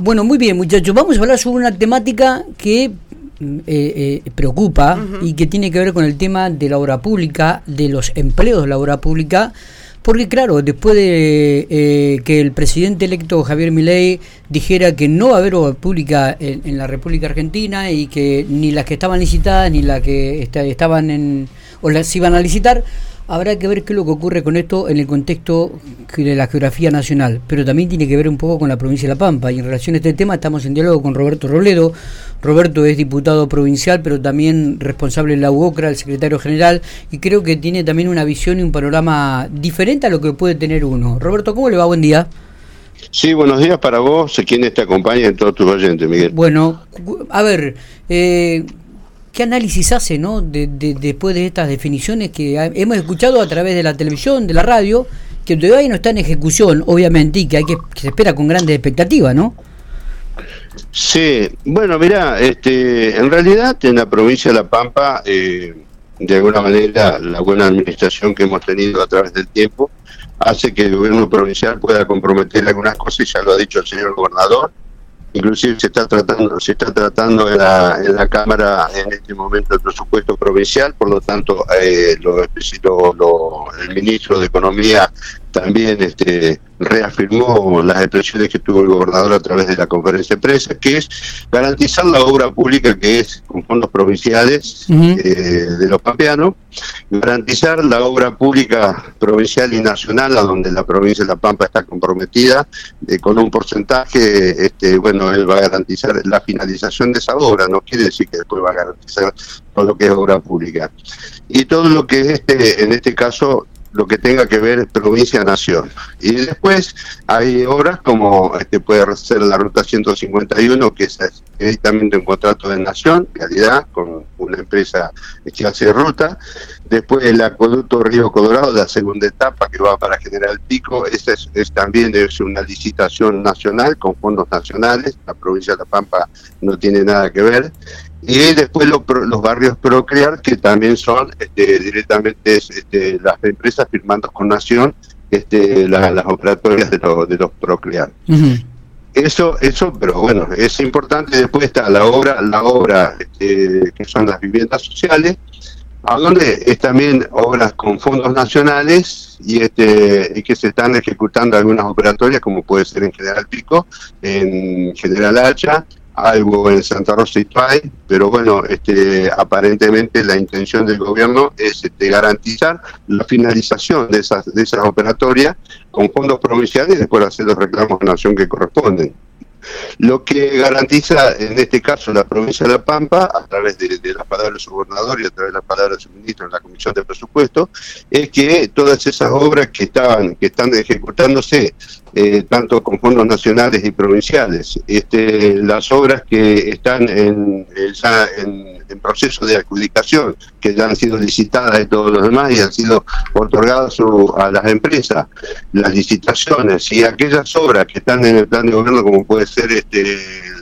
Bueno, muy bien, muchachos. Vamos a hablar sobre una temática que eh, eh, preocupa y que tiene que ver con el tema de la obra pública, de los empleos de la obra pública, porque claro, después de eh, que el presidente electo Javier Milei dijera que no va a haber obra pública en, la República Argentina y que ni las que estaban licitadas ni las que estaban en o las iban a licitar, Habrá que ver qué es lo que ocurre con esto en el contexto de la geografía nacional, pero también tiene que ver un poco con la provincia de La Pampa. Y en relación a este tema estamos en diálogo con Roberto Robledo. Roberto es diputado provincial, pero también responsable de la UOCRA, el secretario general, y creo que tiene también una visión y un panorama diferente a lo que puede tener uno. Roberto, ¿cómo le va? Buen día. Sí, buenos días para vos, quienes te acompañan, todos tus oyentes, Miguel. Bueno, a ver, eh, ¿Qué análisis hace ¿no? De, después de estas definiciones que hemos escuchado a través de la televisión, de la radio, que todavía no está en ejecución, obviamente, y que, hay que, se espera con grandes expectativas, ¿no? Sí, bueno, mira, este, en realidad en la provincia de La Pampa, eh, de alguna manera, la buena administración que hemos tenido a través del tiempo hace que el gobierno provincial pueda comprometer algunas cosas, y ya lo ha dicho el señor gobernador, inclusive se está tratando se está tratando en la, cámara en este momento el presupuesto provincial por lo tanto eh, lo, el ministro de economía también este, reafirmó las expresiones que tuvo el gobernador a través de la conferencia de prensa, que es garantizar la obra pública que es con fondos provinciales eh, de los pampeanos, garantizar la obra pública provincial y nacional, a donde la provincia de La Pampa está comprometida, eh, con un porcentaje, este, bueno, él va a garantizar la finalización de esa obra, no quiere decir que después va a garantizar todo lo que es obra pública. Y todo lo que es este, en este caso lo que tenga que ver provincia-nación. Y después hay obras como este puede ser la Ruta 151, que es directamente un contrato de nación, realidad, con una empresa que hace ruta. Después el acueducto Río Colorado, la segunda etapa que va para General Pico, esa es, es también es una licitación nacional con fondos nacionales, la provincia de La Pampa no tiene nada que ver y después los, los barrios Procrear, que también son este, directamente este, las empresas firmando con Nación este, las operatorias de, de los Procrear. Eso, eso, pero bueno, es importante. Después está la obra, la obra este, que son las viviendas sociales, a donde es también obras con fondos nacionales y este y que se están ejecutando algunas operatorias, como puede ser en General Pico, en General Hacha, algo en Santa Rosa y Tuay, pero bueno, este, aparentemente la intención del gobierno es este, garantizar la finalización de esas, de esas operatorias con fondos provinciales y después hacer los reclamos de nación que corresponden. Lo que garantiza en este caso la provincia de La Pampa, a través de, las palabras de su gobernador y a través de las palabras de su ministro en la Comisión de Presupuesto, es que todas esas obras que estaban, que están ejecutándose eh, tanto con fondos nacionales y provinciales. Este, las obras que están en, ya en, proceso de adjudicación, que ya han sido licitadas y todos los demás y han sido otorgadas a las empresas, las licitaciones y aquellas obras que están en el plan de gobierno, como puede ser este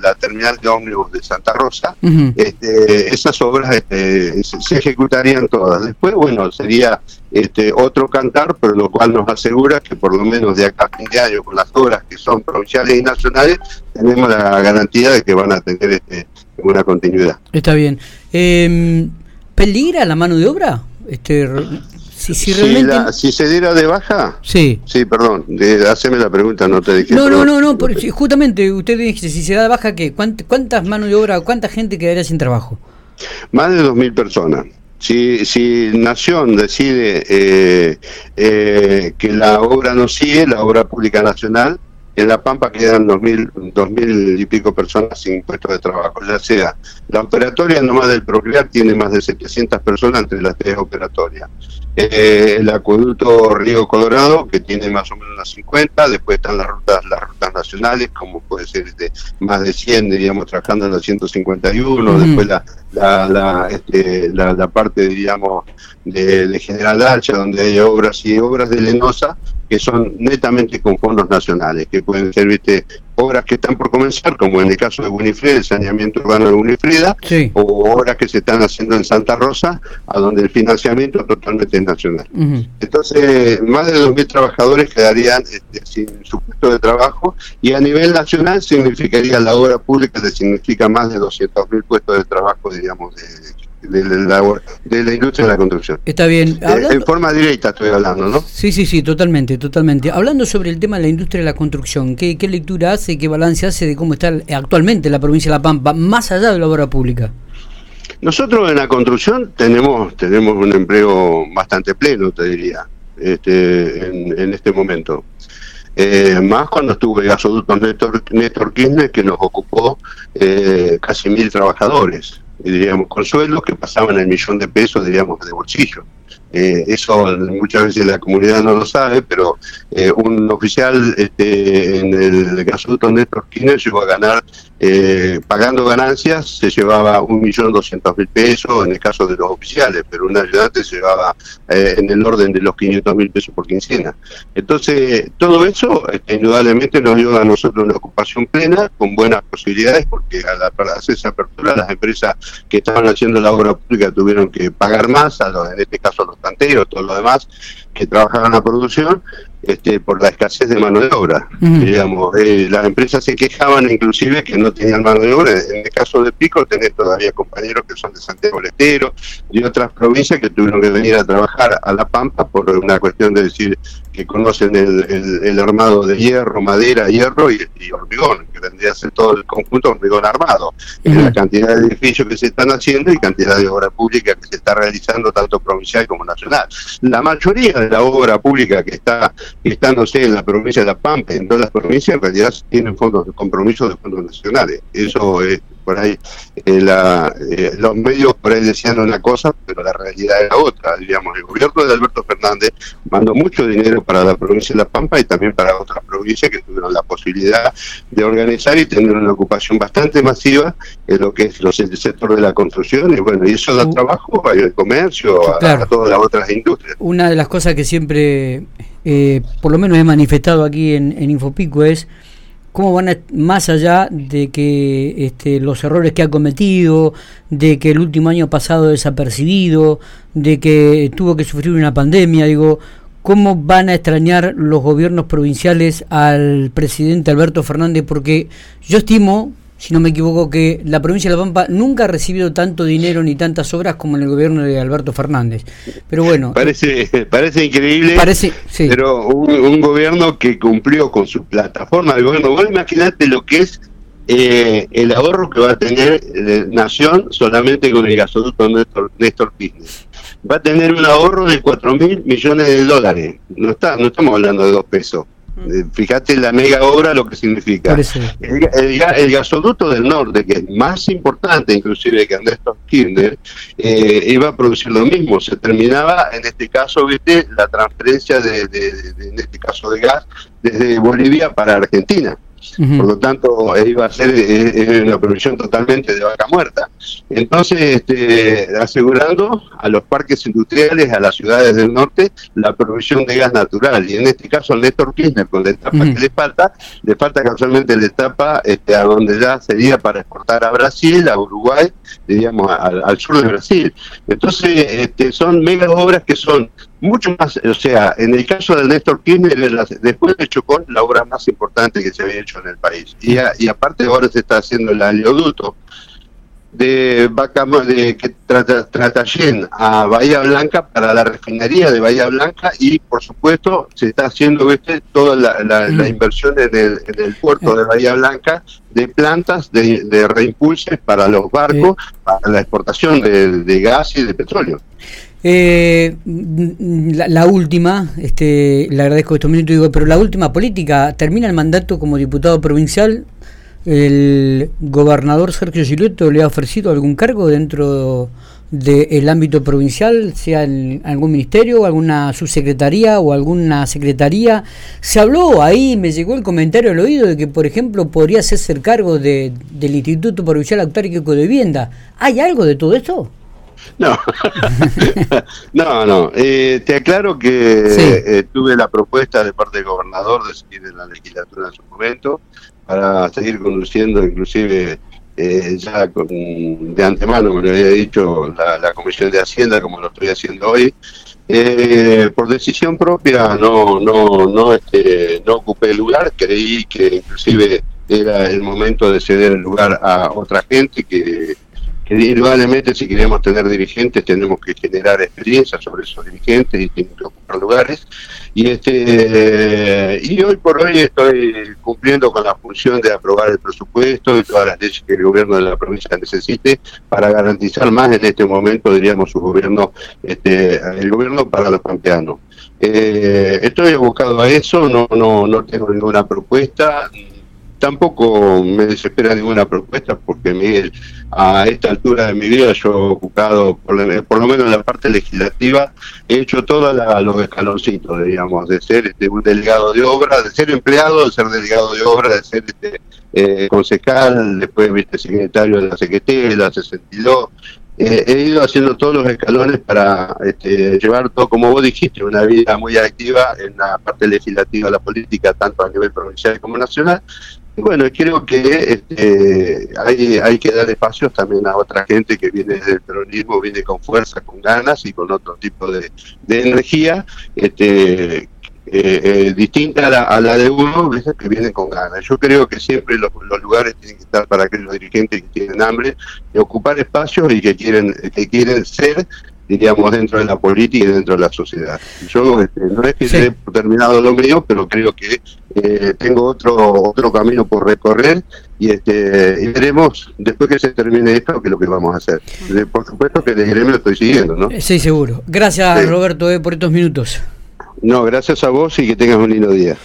la terminal de ómnibus de Santa Rosa, este, esas obras este, se, ejecutarían todas. Después, bueno, sería este, otro cantar, pero lo cual nos asegura que por lo menos de acá a fin de año, con las obras que son provinciales y nacionales, tenemos la garantía de que van a tener este, una continuidad. Está bien. Eh, ¿Peligra la mano de obra? Este, si, si, se diera de baja. Sí. Sí, perdón. De, haceme la pregunta, no te dije. No, no, no, no. justamente usted dice, si se da de baja, ¿qué? ¿Cuántas manos de obra, cuánta gente quedaría sin trabajo? Más de 2.000 personas. Si, si Nación decide eh, eh, que la obra no sigue, la obra pública nacional, en La Pampa quedan dos mil, dos mil y pico personas sin puestos de trabajo, ya sea la operatoria nomás del Procrear tiene más de 700 personas entre las tres operatorias. Eh, el acueducto Río Colorado, que tiene más o menos unas 50, después están las rutas las rutas nacionales, como puede ser de más de 100, diríamos, trabajando en la 151, después la, la, la, este, la, parte, diríamos, de, General Hacha, donde hay obras y obras de Lenosa, que son netamente con fondos nacionales, que pueden ser, viste, obras que están por comenzar, como en el caso de Winifred, el saneamiento urbano de Winifreda, o obras que se están haciendo en Santa Rosa, a donde el financiamiento totalmente es nacional. Entonces, más de 2.000 trabajadores quedarían este, sin su puesto de trabajo y a nivel nacional significaría la obra pública, le significa más de 200.000 puestos de trabajo, digamos, de de la, de la industria de la construcción. Está bien. Eh, en forma directa estoy hablando, ¿no? Sí, sí, sí, totalmente, totalmente. Hablando sobre el tema de la industria de la construcción, ¿qué, qué lectura hace, qué balance hace de cómo está actualmente la provincia de La Pampa, más allá de la obra pública? Nosotros en la construcción tenemos tenemos un empleo bastante pleno, te diría, este, en, este momento. Eh, más cuando estuvo el gasoducto Néstor, Néstor Kirchner, que nos ocupó eh, casi mil trabajadores diríamos, con sueldos que pasaban el millón de pesos, diríamos, de bolsillo. Eh, eso muchas veces la comunidad no lo sabe, pero eh, un oficial este, en el gasoducto Néstor Kirchner llegó a ganar eh, pagando ganancias se llevaba un millón doscientos mil pesos en el caso de los oficiales, pero un ayudante se llevaba eh, en el orden de los 500 mil pesos por quincena. Entonces, todo eso este, indudablemente nos dio a nosotros una ocupación plena, con buenas posibilidades, porque a para hacer esa apertura las empresas que estaban haciendo la obra pública tuvieron que pagar más, a los, en este caso a los tanteos, todo lo demás, que trabajaban la producción, este, por la escasez de mano de obra. digamos eh, Las empresas se quejaban inclusive que no tenían mano de obra. En el caso de Pico tenés todavía compañeros que son de Santiago del Estero y otras provincias que tuvieron que venir a trabajar a La Pampa por una cuestión de decir que conocen el, el, armado de hierro, madera, hierro y, hormigón, que vendría a ser todo el conjunto hormigón armado. La cantidad de edificios que se están haciendo y cantidad de obra pública que se está realizando tanto provincial como nacional. La mayoría de la obra pública que está estándose en la provincia de La Pampa, en todas las provincias, en realidad tienen fondos de compromiso de fondos nacionales. Eso es por ahí, eh, la, eh, los medios por ahí decían una cosa, pero la realidad era otra. Digamos, el gobierno de Alberto Fernández mandó mucho dinero para la provincia de La Pampa y también para otras provincias que tuvieron la posibilidad de organizar y tener una ocupación bastante masiva en lo que es los, el sector de la construcción. Y bueno, y eso da trabajo al comercio, a, todas las otras industrias. Una de las cosas que siempre, eh, por lo menos he manifestado aquí en, en Infopico es cómo van a, más allá de que este, los errores que ha cometido, de que el último año pasado desapercibido, de que tuvo que sufrir una pandemia, digo, cómo van a extrañar los gobiernos provinciales al presidente Alberto Fernández, porque yo estimo, si no me equivoco, que la provincia de La Pampa nunca ha recibido tanto dinero ni tantas obras como en el gobierno de Alberto Fernández. Pero bueno. Parece, parece increíble, parece, pero un, gobierno que cumplió con su plataforma de gobierno. Vos imaginate lo que es eh, el ahorro que va a tener la Nación solamente con el gasoducto Néstor, Néstor Va a tener un ahorro de 4 mil millones de dólares. No, está, no estamos hablando de dos pesos. Eh, fíjate la mega obra lo que significa. El, gasoducto del norte, que es más importante inclusive que Andrés Kirchner, eh, iba a producir lo mismo. Se terminaba, en este caso, ¿viste? la transferencia de, en este caso de gas, desde Bolivia para Argentina. Por lo tanto, iba a ser eh, eh, una provisión totalmente de vaca muerta. Entonces, este, asegurando a los parques industriales, a las ciudades del norte, la provisión de gas natural. Y en este caso, Néstor Kirchner, con la etapa que le falta, le falta casualmente la etapa este, a donde ya sería para exportar a Brasil, a Uruguay, diríamos, al, sur de Brasil. Entonces, este, son mega obras que son mucho más, o sea, en el caso del Néstor Kirchner, después de Chocón, la obra más importante que se había hecho en el país. Y, y aparte ahora se está haciendo el aleoducto de de que trata, Tratallén a Bahía Blanca para la refinería de Bahía Blanca y por supuesto se está haciendo ¿viste? toda la, mm. inversión en el, puerto de Bahía Blanca de plantas de, de reimpulses para los barcos, para la exportación de, de gas y de petróleo. Eh, la, última, este, le agradezco estos minutos, digo, pero la última política, termina el mandato como diputado provincial, el gobernador Sergio Gilueto le ha ofrecido algún cargo dentro del ámbito provincial, sea en algún ministerio, alguna subsecretaría o alguna secretaría. Se habló ahí, me llegó el comentario al oído de que, por ejemplo, podría hacerse cargo de, del Instituto Provincial Autárquico de Vivienda. ¿Hay algo de todo esto? No, no, no. Eh, te aclaro que eh, tuve la propuesta de parte del gobernador de seguir en la legislatura en su momento. Para seguir conduciendo, inclusive eh, ya con, de antemano, me lo había dicho la, Comisión de Hacienda, como lo estoy haciendo hoy. Eh, por decisión propia no no no este, no ocupé el lugar, creí que inclusive era el momento de ceder el lugar a otra gente que indudablemente si queremos tener dirigentes tenemos que generar experiencia sobre esos dirigentes y ocupar lugares. Y este y hoy por hoy estoy cumpliendo con la función de aprobar el presupuesto y todas las leyes que el gobierno de la provincia necesite para garantizar más en este momento diríamos su gobierno este el gobierno para los pampeanos. Eh, estoy abocado a eso no no no tengo ninguna propuesta tampoco me desespera ninguna propuesta porque Miguel, a esta altura de mi vida yo he ocupado, por, lo menos en la parte legislativa, he hecho todos los escaloncitos, digamos, de ser este, un delegado de obra, de ser empleado, de ser delegado de obra, de ser este, eh, concejal, después viste secretario de la Secretaría, la 62. Eh, he ido haciendo todos los escalones para este, llevar todo, como vos dijiste, una vida muy activa en la parte legislativa de la política, tanto a nivel provincial como nacional, bueno, creo que este, hay, hay que dar espacios también a otra gente que viene del peronismo, viene con fuerza, con ganas y con otro tipo de, energía, este, eh, eh, distinta a la, de uno, que viene con ganas. Yo creo que siempre los, lugares tienen que estar para aquellos dirigentes que tienen hambre de ocupar espacios y que quieren, que quieren ser diríamos, dentro de la política y dentro de la sociedad. Yo este, no es que sí. he terminado lo mío, pero creo que eh, tengo otro otro camino por recorrer y este y veremos después que se termine esto qué es lo que vamos a hacer. por supuesto que el gremio estoy siguiendo, ¿no? Sí, seguro. Gracias, Roberto, eh, por estos minutos. No, gracias a vos y que tengas un lindo día.